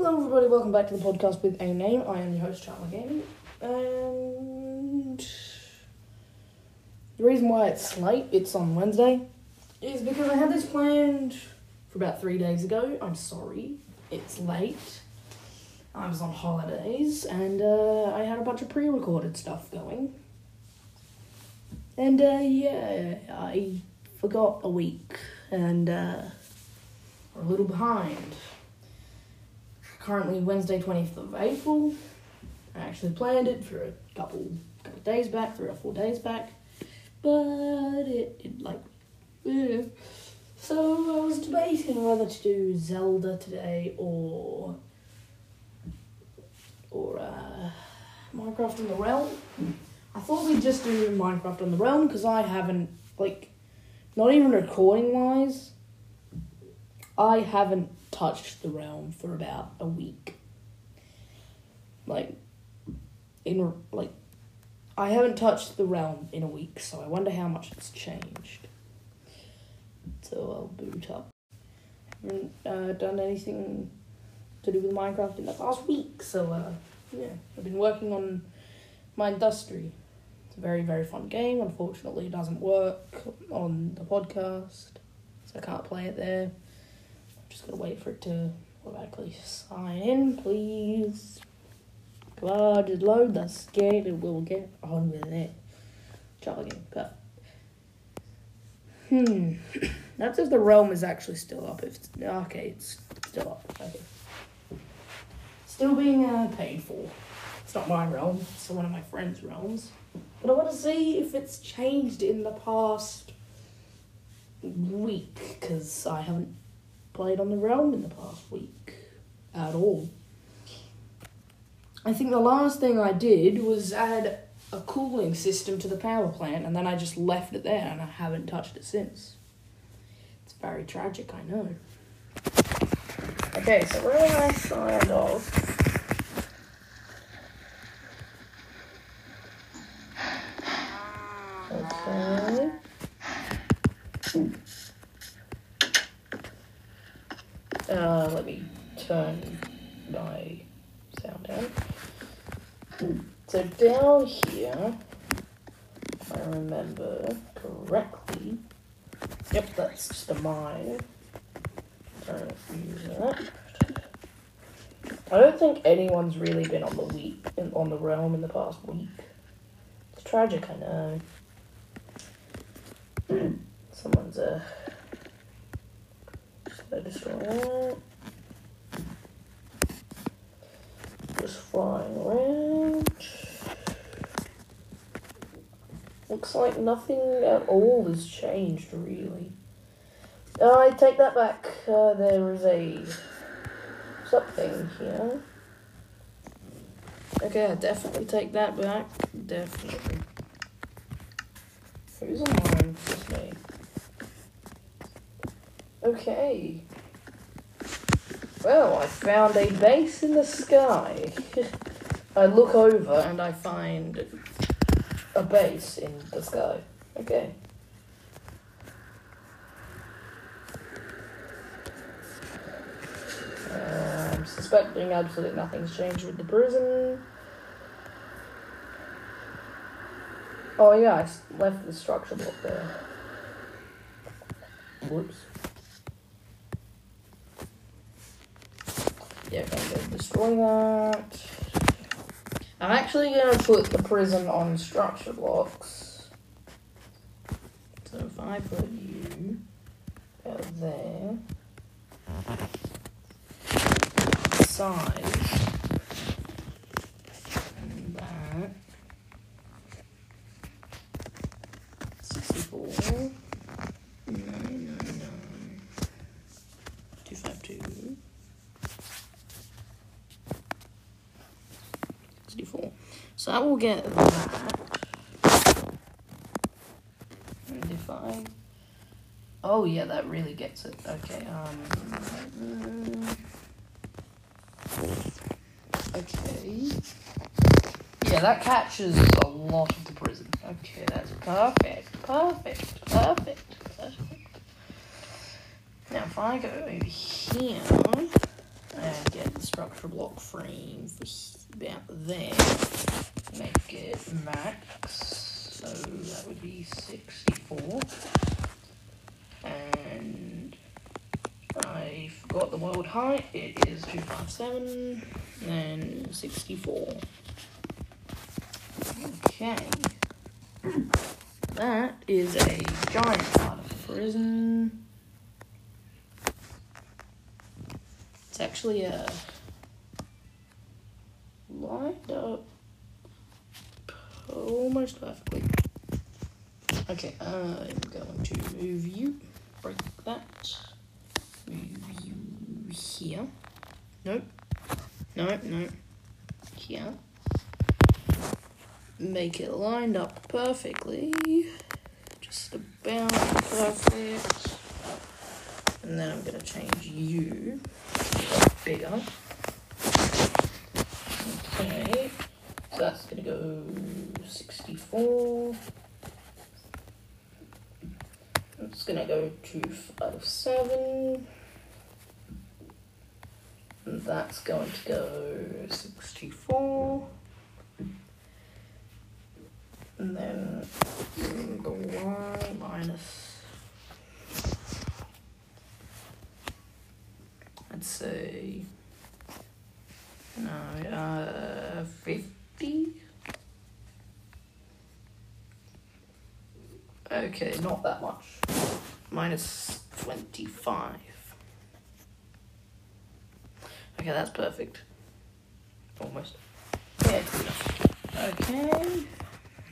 Hello, everybody. Welcome back to the podcast with a name. I am your host, CharBlah Gaming, and the reason why it's late, it's on Wednesday, is because I had this planned for about three days ago. I'm sorry, it's late. I was on holidays, and uh, I had a bunch of pre-recorded stuff going, and uh, yeah, I forgot a week, and uh, we're a little behind currently Wednesday, 20th of April. I actually planned it for a couple couple days back, three or four days back, but it, it like, eh. so I was debating whether to do Zelda today or or uh, Minecraft on the Realm. I thought we'd just do Minecraft on the Realm because I haven't like, not even recording wise. I haven't touched the realm for about a week. Like, in like, I haven't touched the realm in a week, so I wonder how much it's changed. So I'll boot up. Haven't uh, done anything to do with Minecraft in the past week, so uh, yeah, I've been working on Mindustry. It's a very very fun game. Unfortunately, it doesn't work on the podcast, so I can't play it there. Just gotta wait for it to automatically sign in, please. Come on, just load the skate and we'll get on with it. Jogging, but. Hmm. That's if the realm is actually still up. If it's, okay, it's still up. Okay. Still being uh, paid for. It's not my realm. It's one of my friends' realms. But I want to see if it's changed in the past week because I haven't played on the realm in the past week at all. I think the last thing I did was add a cooling system to the power plant and then I just left it there and I haven't touched it since. It's very tragic, I know. Okay, so where am I signed off? Okay. Uh, let me turn my sound down. So down here, if I remember correctly, yep, that's just a mine. Don't use that. I don't think anyone's really been on the week in, on the realm in the past week. It's tragic, I know. Someone's uh I destroy that. Just flying around. Looks like nothing at all has changed, really. Uh, I take that back. Uh, there is a something here. Okay, I definitely take that back. Definitely. Who's online? Just me. Okay. Well, I found a base in the sky. I look over and I find a base in the sky. Okay. Uh, I'm suspecting absolutely nothing's changed with the prison. Oh yeah, I left the structure block there. Whoops. Yeah, I'm gonna destroy that. I'm actually gonna put the prison on structure blocks. So if I put you out there, size, and that, 64, 999, 252. 64. So that will get that. I. Oh, yeah, that really gets it. Okay, um. Okay. Yeah, that catches a lot of the prison. Okay, that's perfect. Perfect. Perfect. Perfect. Now, if I go over here and get the structure block frame for about there. Make it max. So that would be 64. And I forgot the world height. It is 257 and 64. Okay. That is a giant part of the prison. It's actually a lined up almost perfectly. Okay, uh, I'm going to move you, break that, move you here. Nope, nope, nope, here. Make it lined up perfectly, just about perfect. And then I'm gonna change you bigger. Okay, so that's gonna go 64. It's gonna go to 57. And that's going to go 64. And then the y minus, I'd say, no, uh, 50? Okay, not that much. Minus 25. Okay, that's perfect. Almost. Yeah. Okay.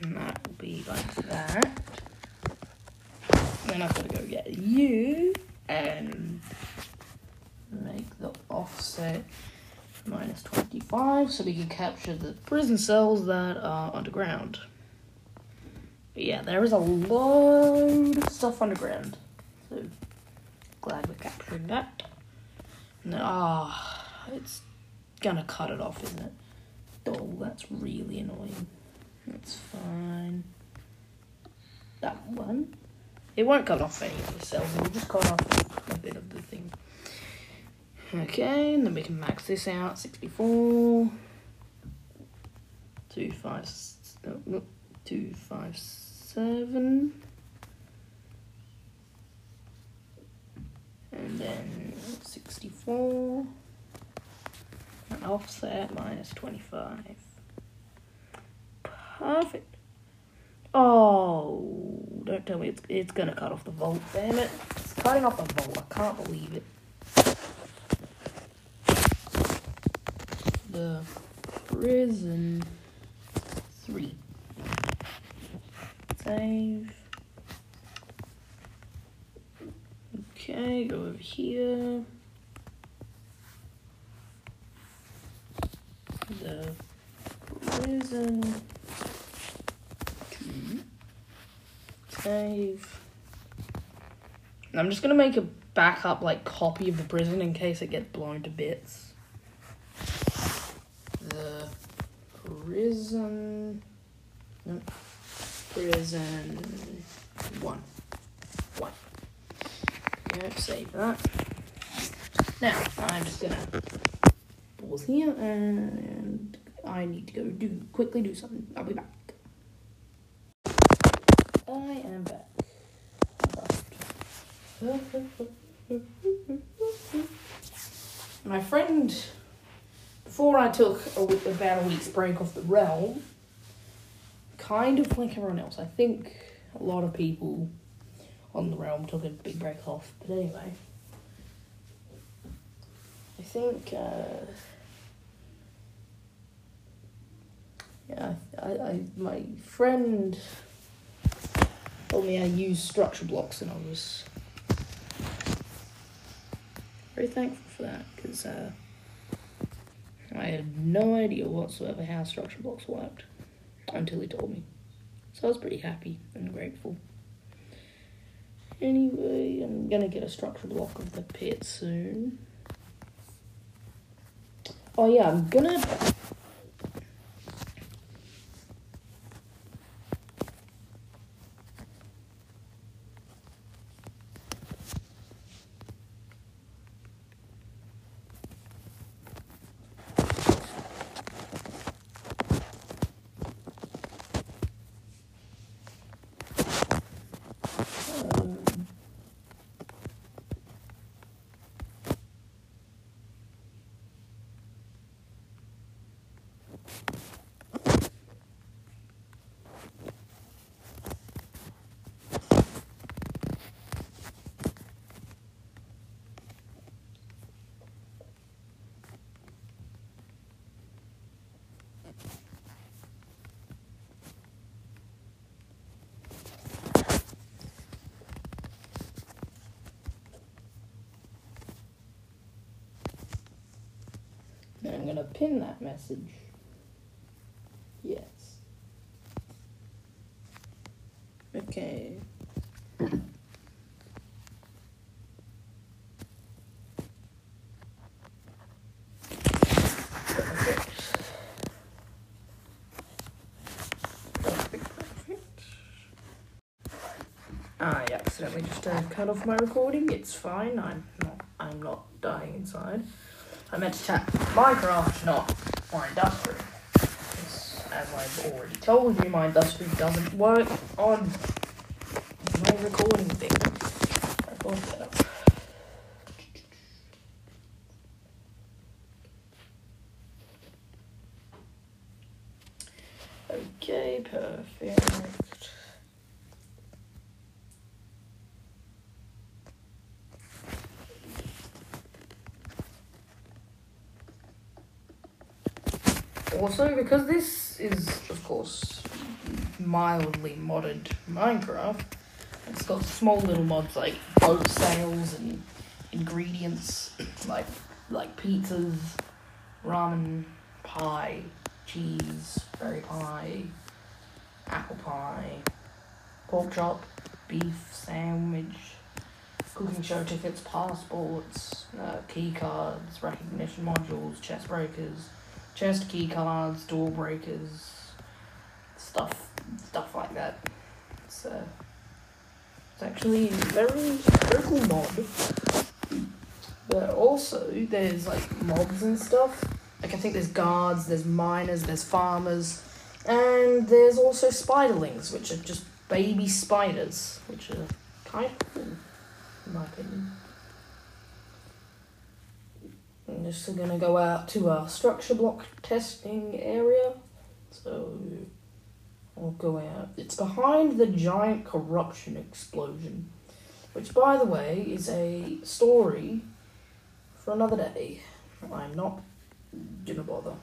And that will be like that. Then I've got to go get you and make the offset minus 25 so we can capture the prison cells that are underground. But yeah, there is a load of stuff underground. So glad we're capturing that. And then, ah, it's gonna cut it off, isn't it? Oh, that's really annoying. That's fine. That one. It won't cut off any of the cells, it will just cut off a bit of the thing. Okay, and then we can max this out. 64. 2, 5, no, no, 2, 5, 7. And then 64. And offset minus 25. Perfect. Oh, don't tell me it's, it's gonna cut off the vault, damn it. It's cutting off the vault, I can't believe it. The prison three. Save. Okay, go over here. The prison. Save. I'm just gonna make a backup like copy of the prison in case it gets blown to bits. The prison. No. Prison. One. Save that. Now, I'm just gonna pause here and I need to go do quickly do something. I'll be back. I am back. My friend, before I took a, about a week's break off the realm, kind of like everyone else, I think a lot of people on the realm took a big break off. But anyway, I think, uh, yeah, I, I, my friend told me I used structure blocks, and I was very thankful for that because uh, I had no idea whatsoever how structure blocks worked until he told me. So I was pretty happy and grateful. Anyway, I'm gonna get a structure block of the pit soon. Oh yeah, I'm gonna Pin that message. Yes. Okay. Perfect. Ah, I accidentally just uh, cut off my recording. It's fine. I'm not. I'm not dying inside. I meant to chat Minecraft, not Mindustry. As I've already told you, Mindustry doesn't work on my recording thing. I that perfect. Also, because this is, of course, mildly modded Minecraft, it's got small little mods like boat sails and ingredients like like pizzas, ramen, pie, cheese, berry pie, apple pie, pork chop, beef sandwich, cooking show tickets, passports, uh, key cards, recognition modules, chess breakers chest key cards, door breakers, stuff, stuff like that. Uh, it's actually very very cool mod. But also there's like mobs and stuff. Like I think there's guards, there's miners, there's farmers, and there's also spiderlings, which are just baby spiders, which are kind of cool, in my opinion. I'm just gonna go out to our structure block testing area. So I'll go out. It's behind the giant corruption explosion, which, by the way, is a story for another day. I'm not gonna bother.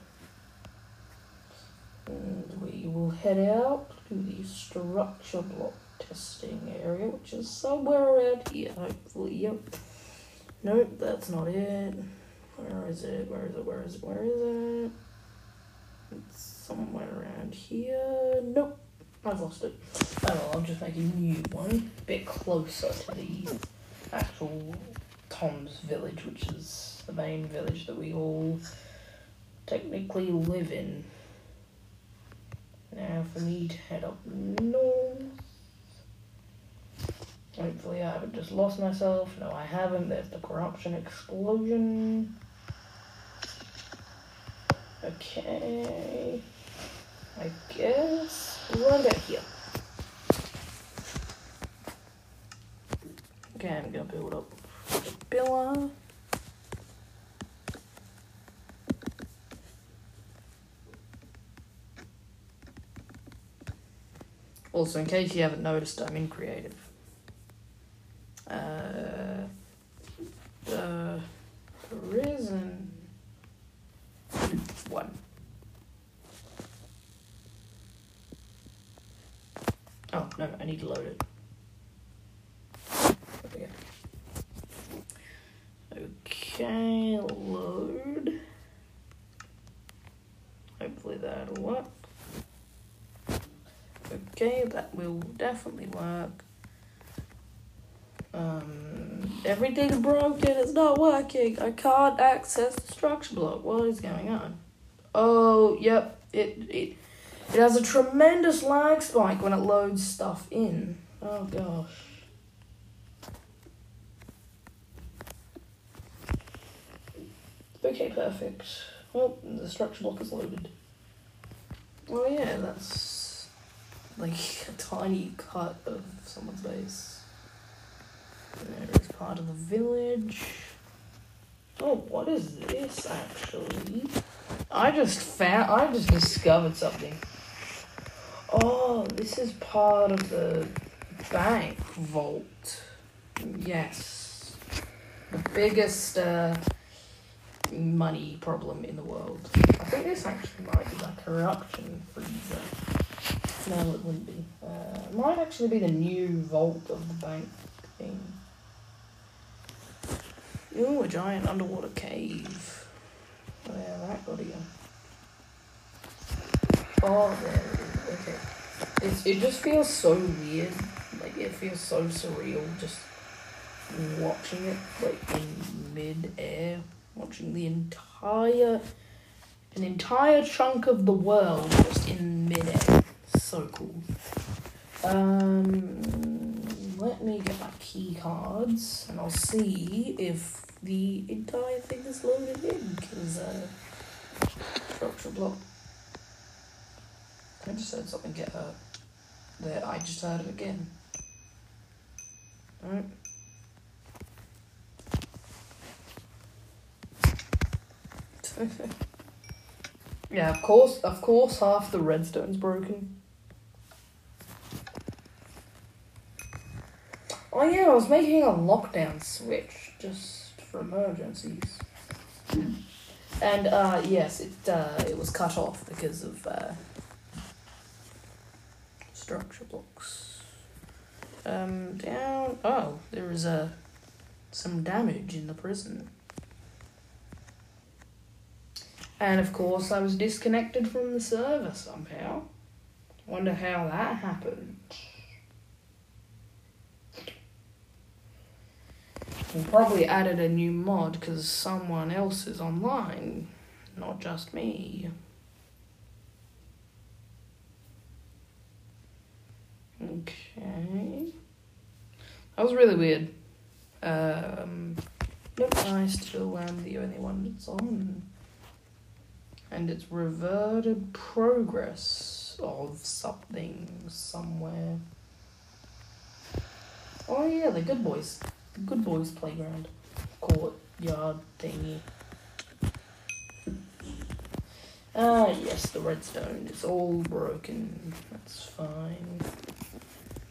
And we will head out to the structure block testing area, which is somewhere around here, hopefully. Yep. Nope, that's not it. Where is it? Where is it? Where is it? Where is it? It's somewhere around here. Nope. I've lost it. Oh I'll just make a new one. A bit closer to the actual Tom's village, which is the main village that we all technically live in. Now for me to head up north. Hopefully I haven't just lost myself. No, I haven't. There's the corruption explosion. Okay. I guess right about here. Okay, I'm gonna build up a pillar. Also, in case you haven't noticed, I'm in creative. Uh, the prison one. Oh no, I need to load it. There we go. Okay, load. Hopefully that'll work. Okay, that will definitely work. Um, everything's broken. It's not working. I can't access the structure block. What is going on? Oh, yep. It it it has a tremendous lag spike when it loads stuff in. Oh gosh. Okay, perfect. Well, the structure block is loaded. Oh yeah, that's like a tiny cut of someone's face. There is part of the village. Oh, what is this actually? I just found. I just discovered something. Oh, this is part of the bank vault. Yes, the biggest uh, money problem in the world. I think this actually might be like a corruption freezer. No, it wouldn't be. Uh, it might actually be the new vault of the bank thing. Ooh, a giant underwater cave. Oh, yeah, that got again. Oh, there it is. Okay. It's, it just feels so weird. Like, it feels so surreal just watching it, like, in mid-air. Watching the entire, an entire chunk of the world just in mid-air. So cool. Um, let me get my key cards and I'll see if the entire thing is loaded in because uh, structure block. I just heard something get hurt. There, I just heard it again. Alright. yeah, of course, of course, half the redstone's broken. Oh yeah, I was making a lockdown switch just for emergencies. And uh, yes, it uh, it was cut off because of uh, structure blocks. Um, down. Oh, there is a some damage in the prison. And of course, I was disconnected from the server somehow. Wonder how that happened. Probably added a new mod because someone else is online, not just me. Okay. That was really weird. Um, yep, I still am the only one that's on. And it's reverted progress of something somewhere. Oh yeah, the good boys. Good boys playground. Courtyard thingy. Ah yes, the redstone. It's all broken. That's fine.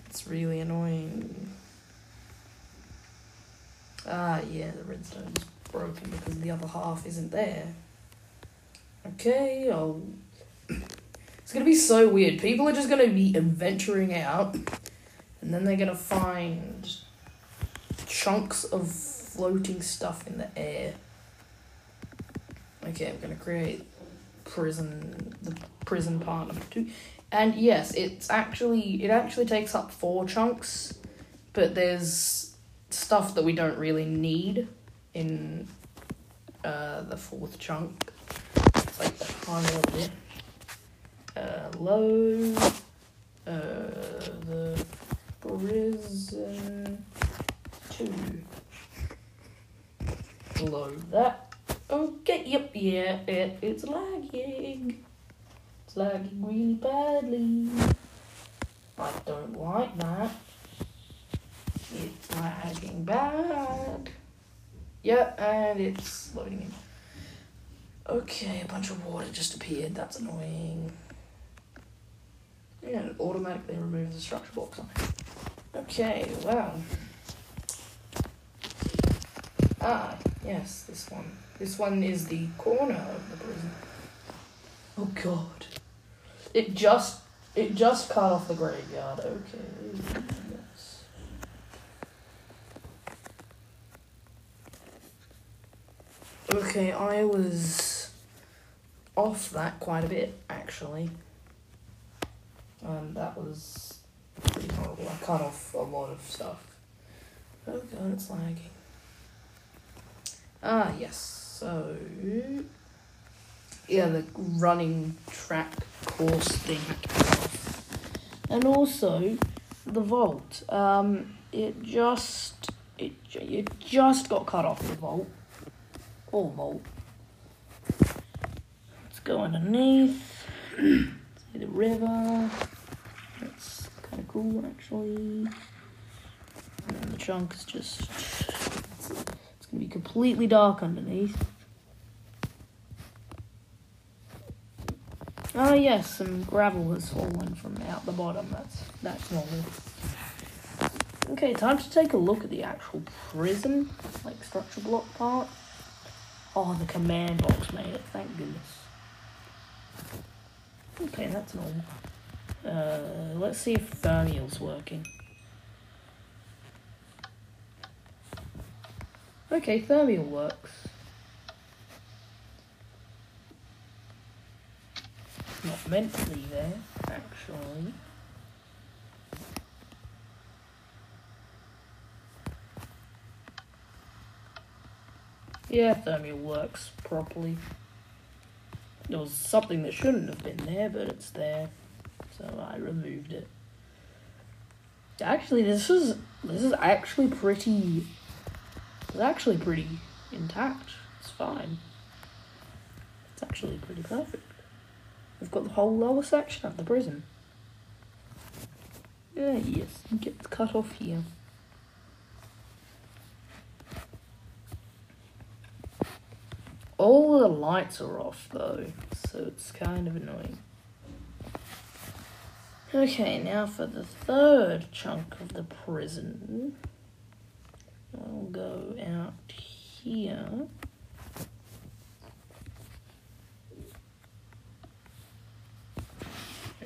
It's really annoying. Ah yeah, the redstone's broken because the other half isn't there. Okay, I'll. It's gonna be so weird. People are just gonna be adventuring out, and then they're gonna find chunks of floating stuff in the air. Okay, I'm gonna create prison, the prison part number two, and yes, it's actually it actually takes up four chunks, but there's stuff that we don't really need in uh, the fourth chunk. It's like the little bit. Uh, load. Uh, the prison two. Load that. Okay, yep, yeah, it, it's lagging. It's lagging really badly. I don't like that. It's lagging bad. Yeah, and it's loading in. Okay, a bunch of water just appeared. That's annoying. Yeah, it automatically removes the structure it. Okay, wow. Ah, yes, this one. This one is the corner of the prison. Oh god. It just it just cut off the graveyard. Okay. Yes. Okay, I was off that quite a bit actually. And that was pretty horrible. I cut off a lot of stuff. Oh god, it's lagging. Ah, yes. So, yeah, the running track course thing. And also, the vault. Um, it just it it just got cut off the vault. All vault. Let's go underneath. See the river. That's kind of cool, actually. And the chunk is just be completely dark underneath. Oh yes, some gravel has fallen from out the bottom. That's that's normal. Okay, time to take a look at the actual prison, like structure block part. Oh, the command box made it. Thank goodness. Okay, that's normal. Uh, let's see if Thermial's working. Okay, Thermial works. Not meant to be there, actually. Yeah, Thermial works properly. There was something that shouldn't have been there, but it's there. So I removed it. Actually, this is this is actually pretty. It's actually pretty intact. It's fine. It's actually pretty perfect. We've got the whole lower section of the prison. Yeah, yes, it gets cut off here. All the lights are off though, so it's kind of annoying. Okay, now for the third chunk of the prison. I'll go out here.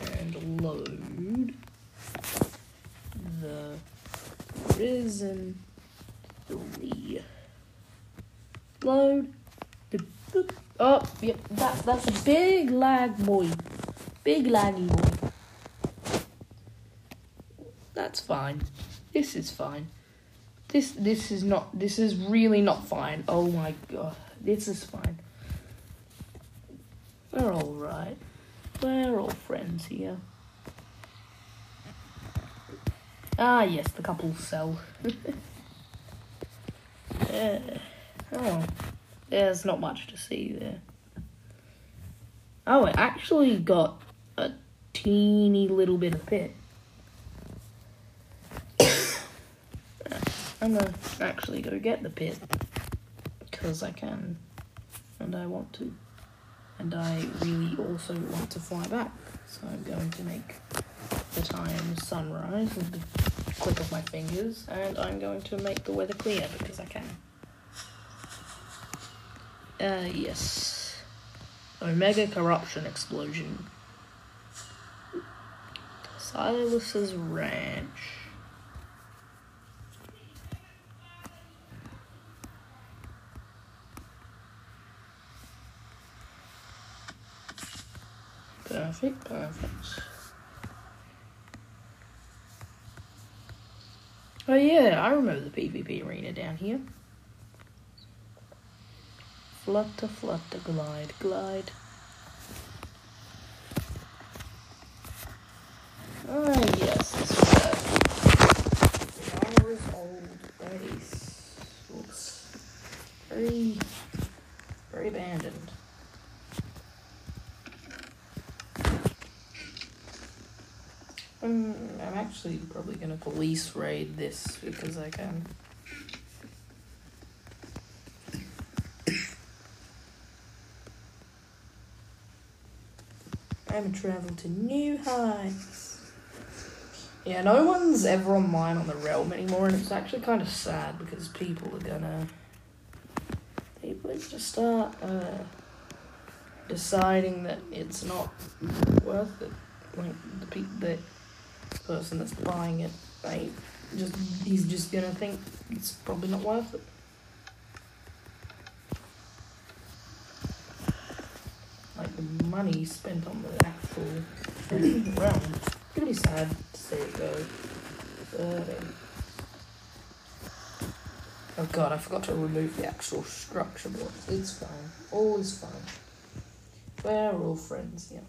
And load the prison three. Load the. Oh, yep, that, that's a big lag boy. Big laggy boy. That's fine. This is fine. This this is not this is really not fine. Oh my god. This is fine. We're all right. We're all friends here. Ah yes, the couple cell. yeah. Oh. There's not much to see there. Oh, it actually got a teeny little bit of pit. I'm gonna actually go get the pit because I can and I want to. And I really also want to fly back. So I'm going to make the time sunrise with the click of my fingers and I'm going to make the weather clear because I can. Uh, yes. Omega corruption explosion. Silas's ranch. Perfect, perfect. Oh yeah, I remember the PvP arena down here. Flutter, flutter, glide, glide. Oh yes, this is that. Lara's old base. Looks very, very abandoned. Um, I'm actually probably gonna police raid this because I can. I'ma travel to new heights. Yeah, no one's ever on mine on the realm anymore, and it's actually kind of sad because people are gonna. People just start uh, deciding that it's not worth it. Like the pe- the person that's buying it, they just he's just gonna think it's probably not worth it. Like the money spent on the actual realm. It's gonna be sad to see it go. Um, oh god, I forgot to remove the actual structure blocks. It's fine. All is fine. We're all friends, yeah.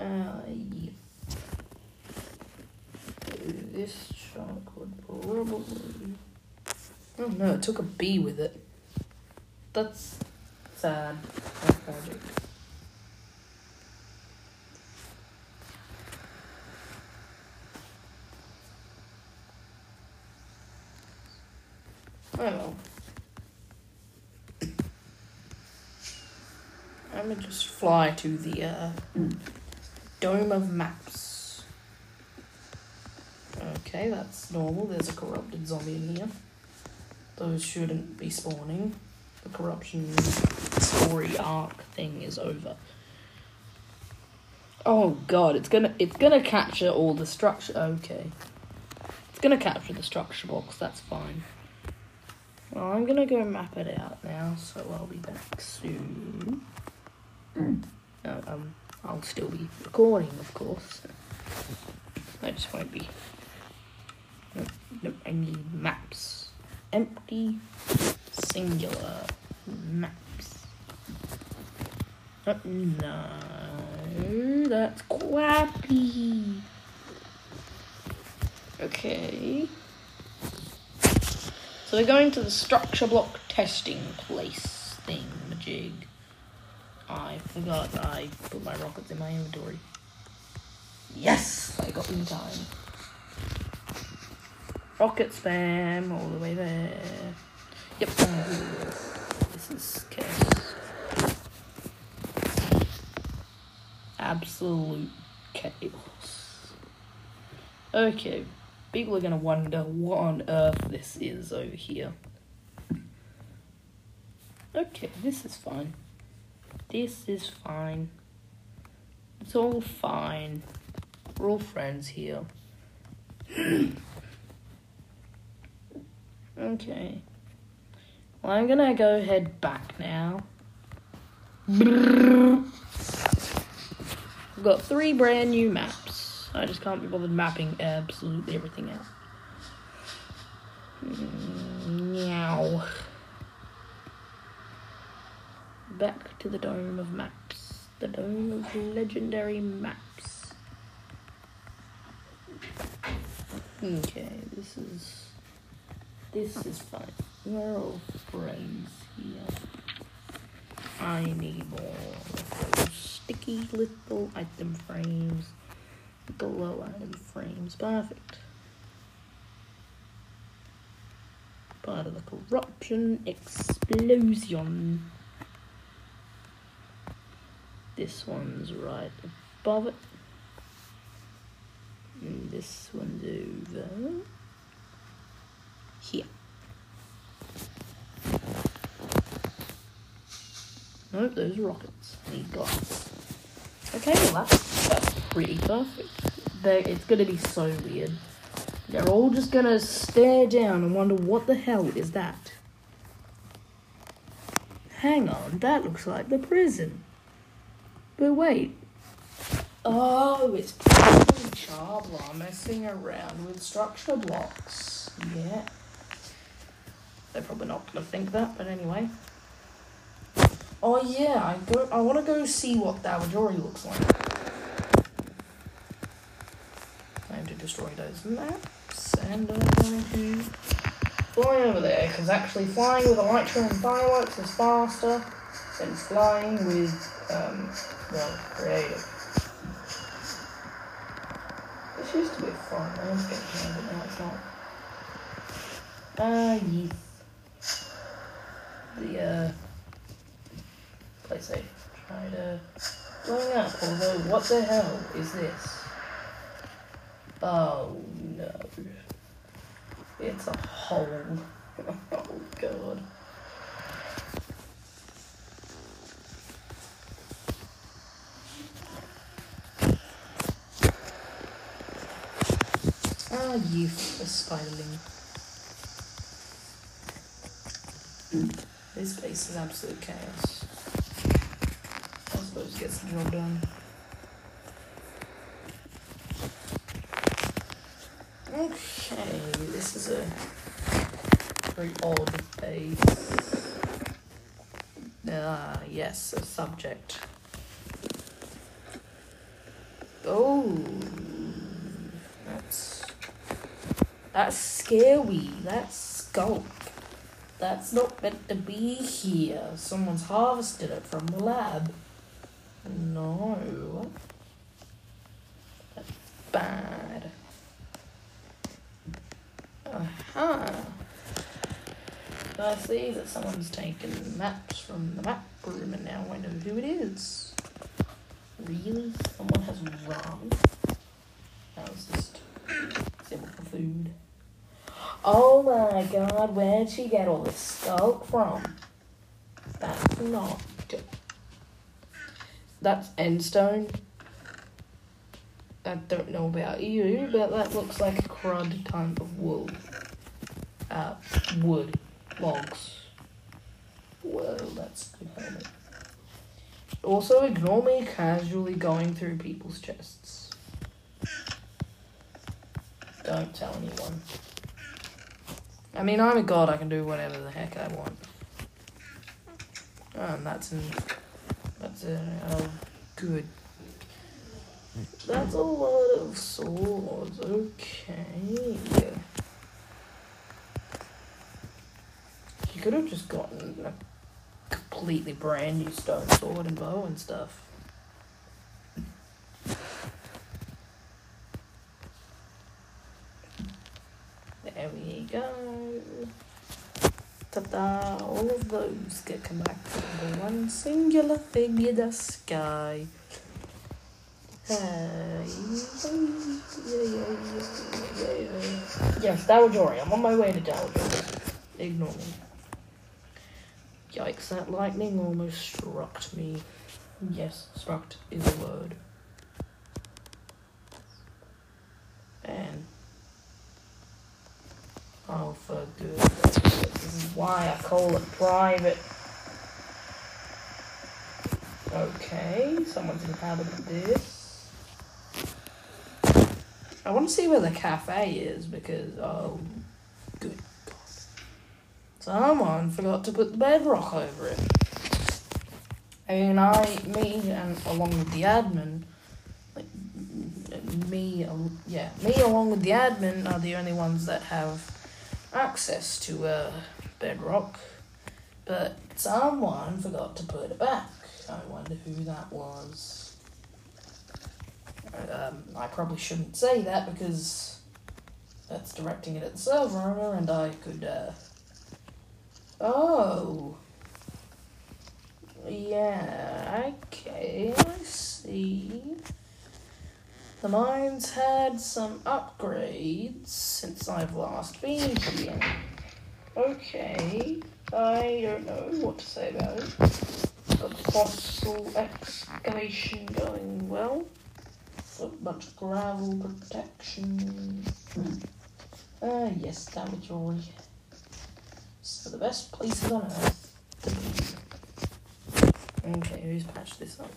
Uh. This chunk would probably. Oh no, it took a B with it. That's sad. That's tragic. Oh. I'm gonna just fly to the uh, Dome of Maps. Okay, that's normal. There's a corrupted zombie in here. Those shouldn't be spawning. The corruption story arc thing is over. Oh god, it's gonna it's gonna capture all the structure. Okay, it's gonna capture the structure box. That's fine. Well, I'm gonna go map it out now, so I'll be back soon. No, um, I'll still be recording, of course. I just won't be. Nope, nope, I need maps. Empty, singular maps. Oh, no, that's crappy. Okay. So we're going to the structure block testing place thing, majig. I forgot I put my rockets in my inventory. Yes, I got in time. Rocket spam all the way there. Yep. This is chaos. Absolute chaos. Okay, people are gonna wonder what on earth this is over here. Okay, this is fine. This is fine. It's all fine. We're all friends here. okay. Well, I'm gonna go head back now. I've got three brand new maps. I just can't be bothered mapping absolutely everything out. Mm, Meow. Back to the Dome of Maps. The Dome of Legendary Maps. Okay, this is. This is fine. We're all friends here. I need more sticky little item frames. Glow item frames. Perfect. Part of the corruption explosion. This one's right above it. And this one's over here. Nope, those rockets. Need glass. Okay, well that's, that's pretty perfect. they it's gonna be so weird. They're all just gonna stare down and wonder what the hell is that. Hang on, that looks like the prison. But wait. Oh, it's probably CharBlah messing around with structure blocks. Yeah. They're probably not gonna think that, but anyway. Oh yeah, I go. I want to go see what Dawijori looks like. Time to destroy those maps, and I'm going to fly over there because actually flying with a Elytra and fireworks is faster than flying with um, well, creative. This used to be fun. I was getting know, but now it's not. Ah, yes. The uh play safe. Try to blowing up, although what the hell is this? Oh no. It's a hole. oh god. Ah, you a spiderling. This place is absolute chaos. I suppose it gets the job done. Okay, this is a very odd base. Ah, yes, a subject. Oh, that's that's scary. That's skunk. That's not meant to be here. Someone's harvested it from the lab. No. That's bad. Uh-huh. I see that someone's taken maps from the map room and now I know who it is. Really? Someone has run? Oh my god, where'd she get all this sculk from? That's not. That's endstone. I don't know about you, but that looks like a crud type of wool. Uh, wood. Logs. Well, that's good. Also, ignore me casually going through people's chests. Don't tell anyone. I mean, I'm a god, I can do whatever the heck I want. Oh, and that's in. That's a. Good. That's a lot of swords. Okay. You could have just gotten a completely brand new stone sword and bow and stuff. There we go. Ta-da! All of those get come back to the one singular thing in the sky. Yes, Dawijori. I'm on my way to Dawijori. Ignore me. Yikes, that lightning almost struck me. Yes, struck is a word. And oh, for goodness this is why I call it private. Okay, someone's inhabited this. I want to see where the cafe is because oh, good god, someone forgot to put the bedrock over it. I mean, I, me, and along with the admin, like me, yeah, me along with the admin are the only ones that have access to uh, bedrock. But someone forgot to put it back. I wonder who that was. Um, I probably shouldn't say that because that's directing it at the server, and I could. Uh... Oh. Yeah, okay, I see. The mine's had some upgrades since I've last been here. Okay, I don't know what to say about it. The fossil excavation going well. A bunch of gravel protection. Ah, yes, damage joy. So the best places on earth. Okay, who's patched this up?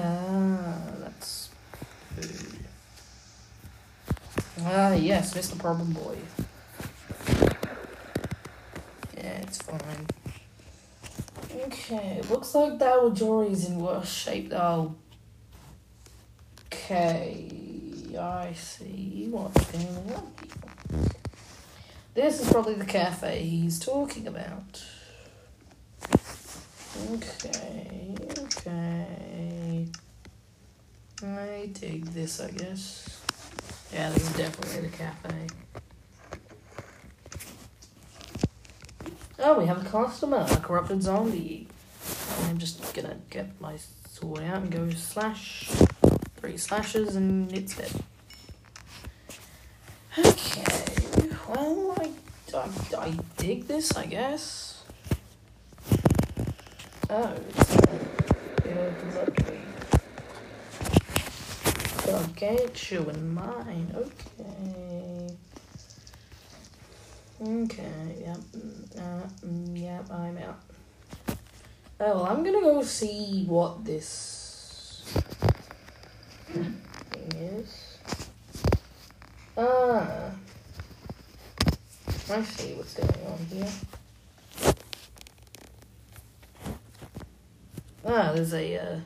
Ah, that's food. Ah, yes, Mr. Problem Boy. Yeah, it's fine. Okay, looks like Dawijori's in worse shape though. Okay, I see what's going on here. This is probably the cafe he's talking about. Okay, okay. I dig this, I guess. Yeah, this is definitely the cafe. Oh, we have a customer, a corrupted zombie. I'm just gonna get my sword out and go slash. Three slashes and it's dead. Okay, well, I, I, I dig this, I guess. Oh, it's uh, it to me. Gargantua and mine, okay. Okay, yep, mm, uh, mm, yep, I'm out. Oh, well, I'm gonna go see what this thing is. Ah. I see what's going on here. Ah, there's a uh,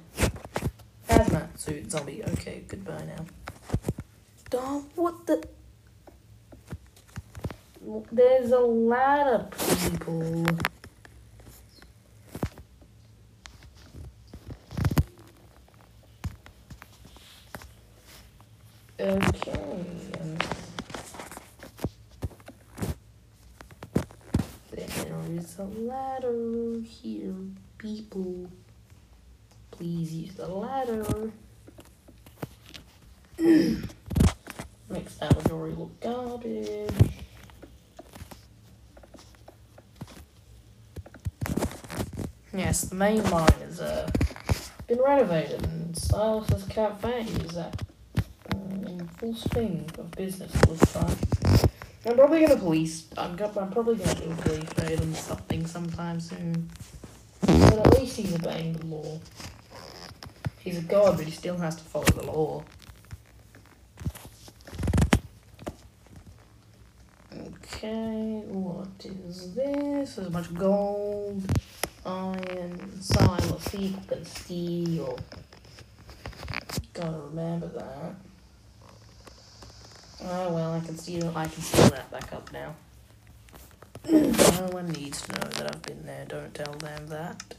hazmat suit zombie. Okay, goodbye now. Dog, what the? There's a lot of people. Okay. There is a ladder here, people. Please use the ladder. Makes Salvadori look garbage. Yes, the main line has uh, been renovated and Silas's Cafe is uh, in full swing of business this time. I'm probably gonna police. I'm, go- I'm probably gonna do a police raid on something sometime soon. But at least he's obeying the law. He's a god, but he still has to follow the law. Okay, what is this? There's a bunch of gold, iron, Silas equal and steel. Gotta remember that. Oh well, I can steal. I can steal that back up now. no one needs to know that I've been there. Don't tell them that.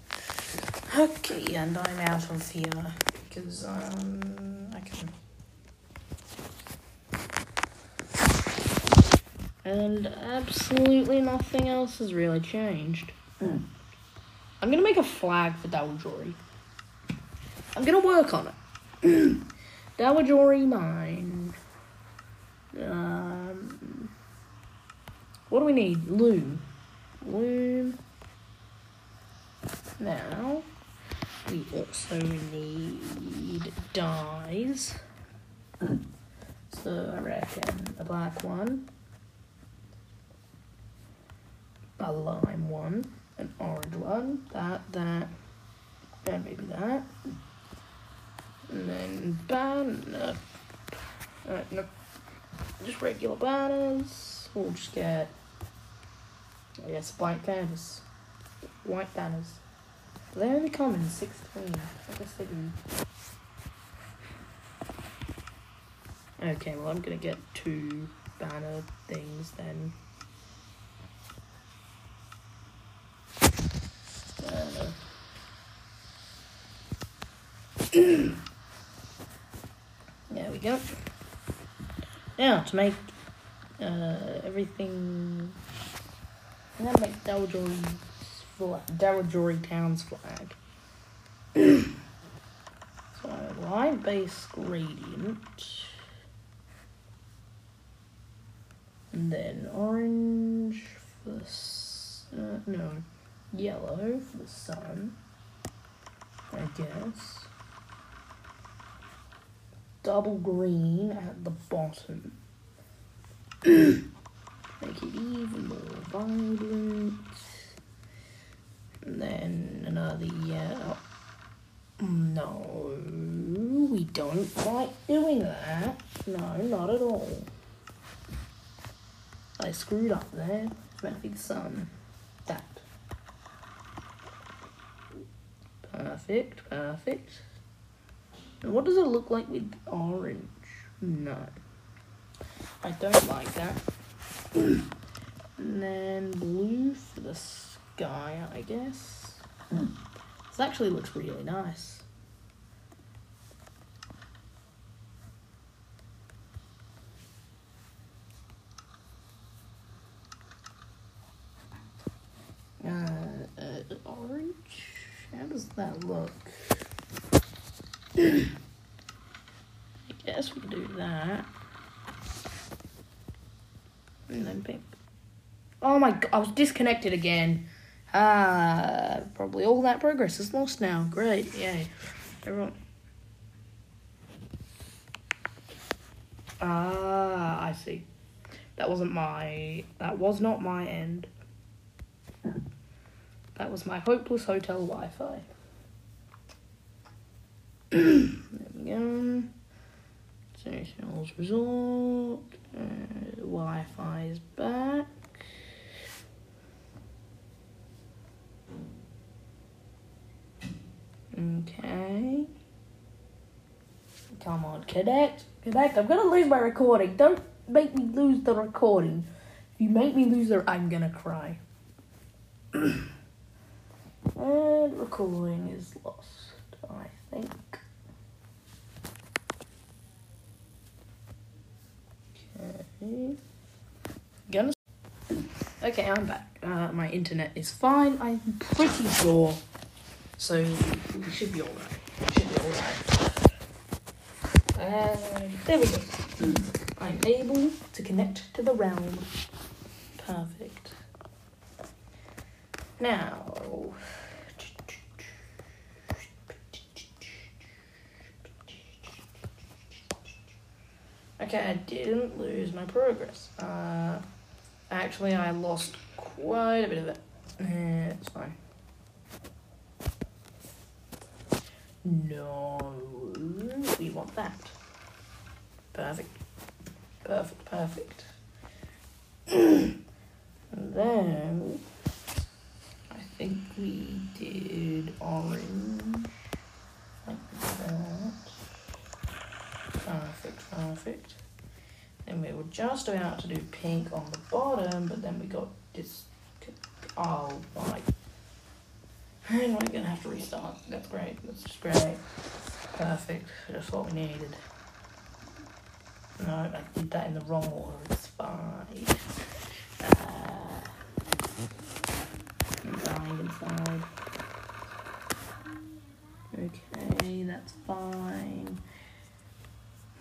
Okay, and I'm out of here because um I can. And absolutely nothing else has really changed. I'm gonna make a flag for Dawijori. I'm gonna work on it. Dawijori mine. Um, what do we need? Loom. Loom. Now, we also need dyes. So I reckon a black one, a lime one, an orange one, that, that, and maybe that. And then banner. Uh, no, just regular banners. We'll just get, I guess, blank canvas. White banners. They only come in 16. I guess they do. Okay, well, I'm gonna get two banner things then. There we go. Now, to make uh, everything. I'm gonna make Dawijori's flag, Dawijori Town's flag. so, line base gradient. And then orange for the. Uh, no, yellow for the sun. I guess. Double green at the bottom. Make it even more vibrant. Then another yellow. No, we don't like doing that. No, not at all. I screwed up there. It's meant to be sun. That. Perfect, perfect. And what does it look like with orange? No. I don't like that. and then blue for the sky, I guess. This actually looks really nice. Uh, uh, orange? How does that look? I guess we can do that. And then pink. Oh my god, I was disconnected again. Ah, probably all that progress is lost now. Great, yay. Everyone. Ah, I see. That wasn't my. That was not my end. That was my hopeless hotel Wi Fi. there we go. Sentinels Resort. Uh, wi Fi is back. Okay. Come on, connect. Connect. I'm gonna lose my recording. Don't make me lose the recording. If you make me lose the. I'm gonna cry. and recording is lost, I think. Gonna. Okay, I'm back. Uh, my internet is fine. I'm pretty sure. So we should be alright. Should be alright. And there we go. I'm able to connect to the realm. Perfect. Now. Okay, I didn't lose my progress. Uh, actually, I lost quite a bit of it. Eh, it's fine. No, we want that. Perfect. Perfect, perfect. and then, I think we did orange. Like that. Perfect, perfect. Then we were just about to do pink on the bottom, but then we got this. Oh my. We're gonna have to restart. That's great. That's just great. Perfect. Just what we needed. No, I did that in the wrong order. It's fine. Uh, dying inside. Okay, that's fine.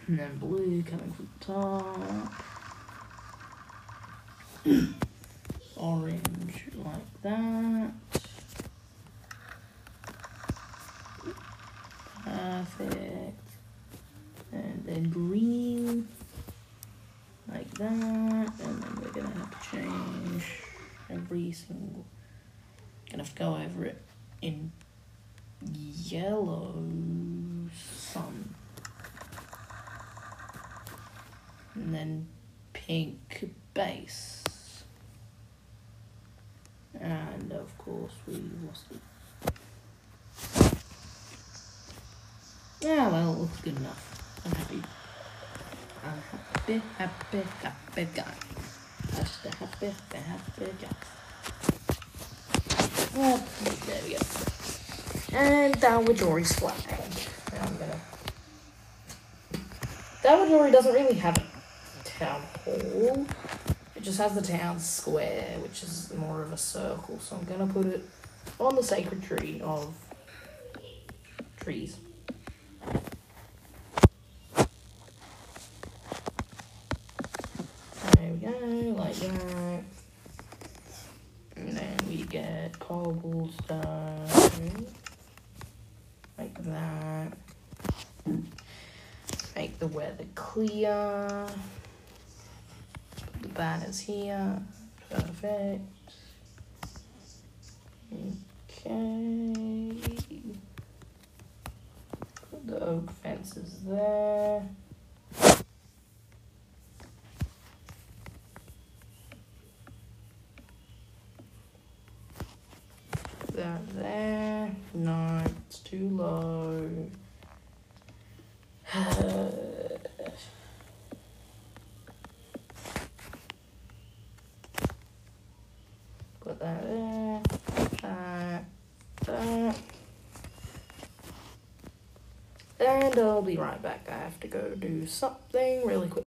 And then blue coming from the top. Orange like that. Perfect. And then green like that. And then we're gonna have to change every single gonna have to go over it in yellow sun. And then pink base. And of course we lost it. Yeah, well, it looks good enough. I'm happy. I'm happy, happy, happy guy. Just a happy, happy, happy guy. Well, there we go. And Dawijori's flag. Now I'm gonna. Dawijori doesn't really have a town hall. It just has the town square, which is more of a circle. So I'm gonna put it on the sacred tree of trees. There we go, like that. And then we get cobblestone. Like that. Make the weather clear. Put the banners here. Perfect. Okay. Put the oak fences there. That there. No, it's too low. Put that there. That. That. And I'll be right back. I have to go do something really quick.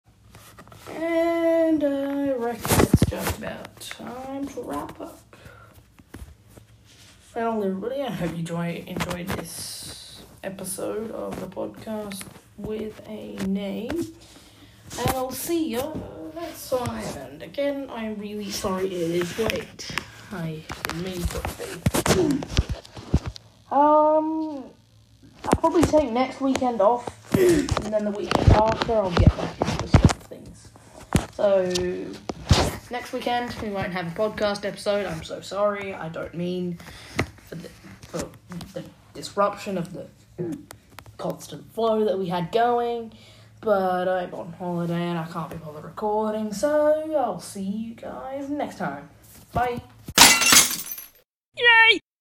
And I reckon it's just about time to wrap up. Well, everybody, I hope you enjoy, enjoyed this episode of the podcast with a name. And I'll see you next time. And again, I'm really sorry it is late. I to be. Um, I'll probably take next weekend off. and then the weekend after, I'll get back into the swing things. So, next weekend, we won't have a podcast episode. I'm so sorry. I don't mean for the, for the disruption of the constant flow that we had going. But I'm on holiday and I can't be bothered recording, so I'll see you guys next time. Bye.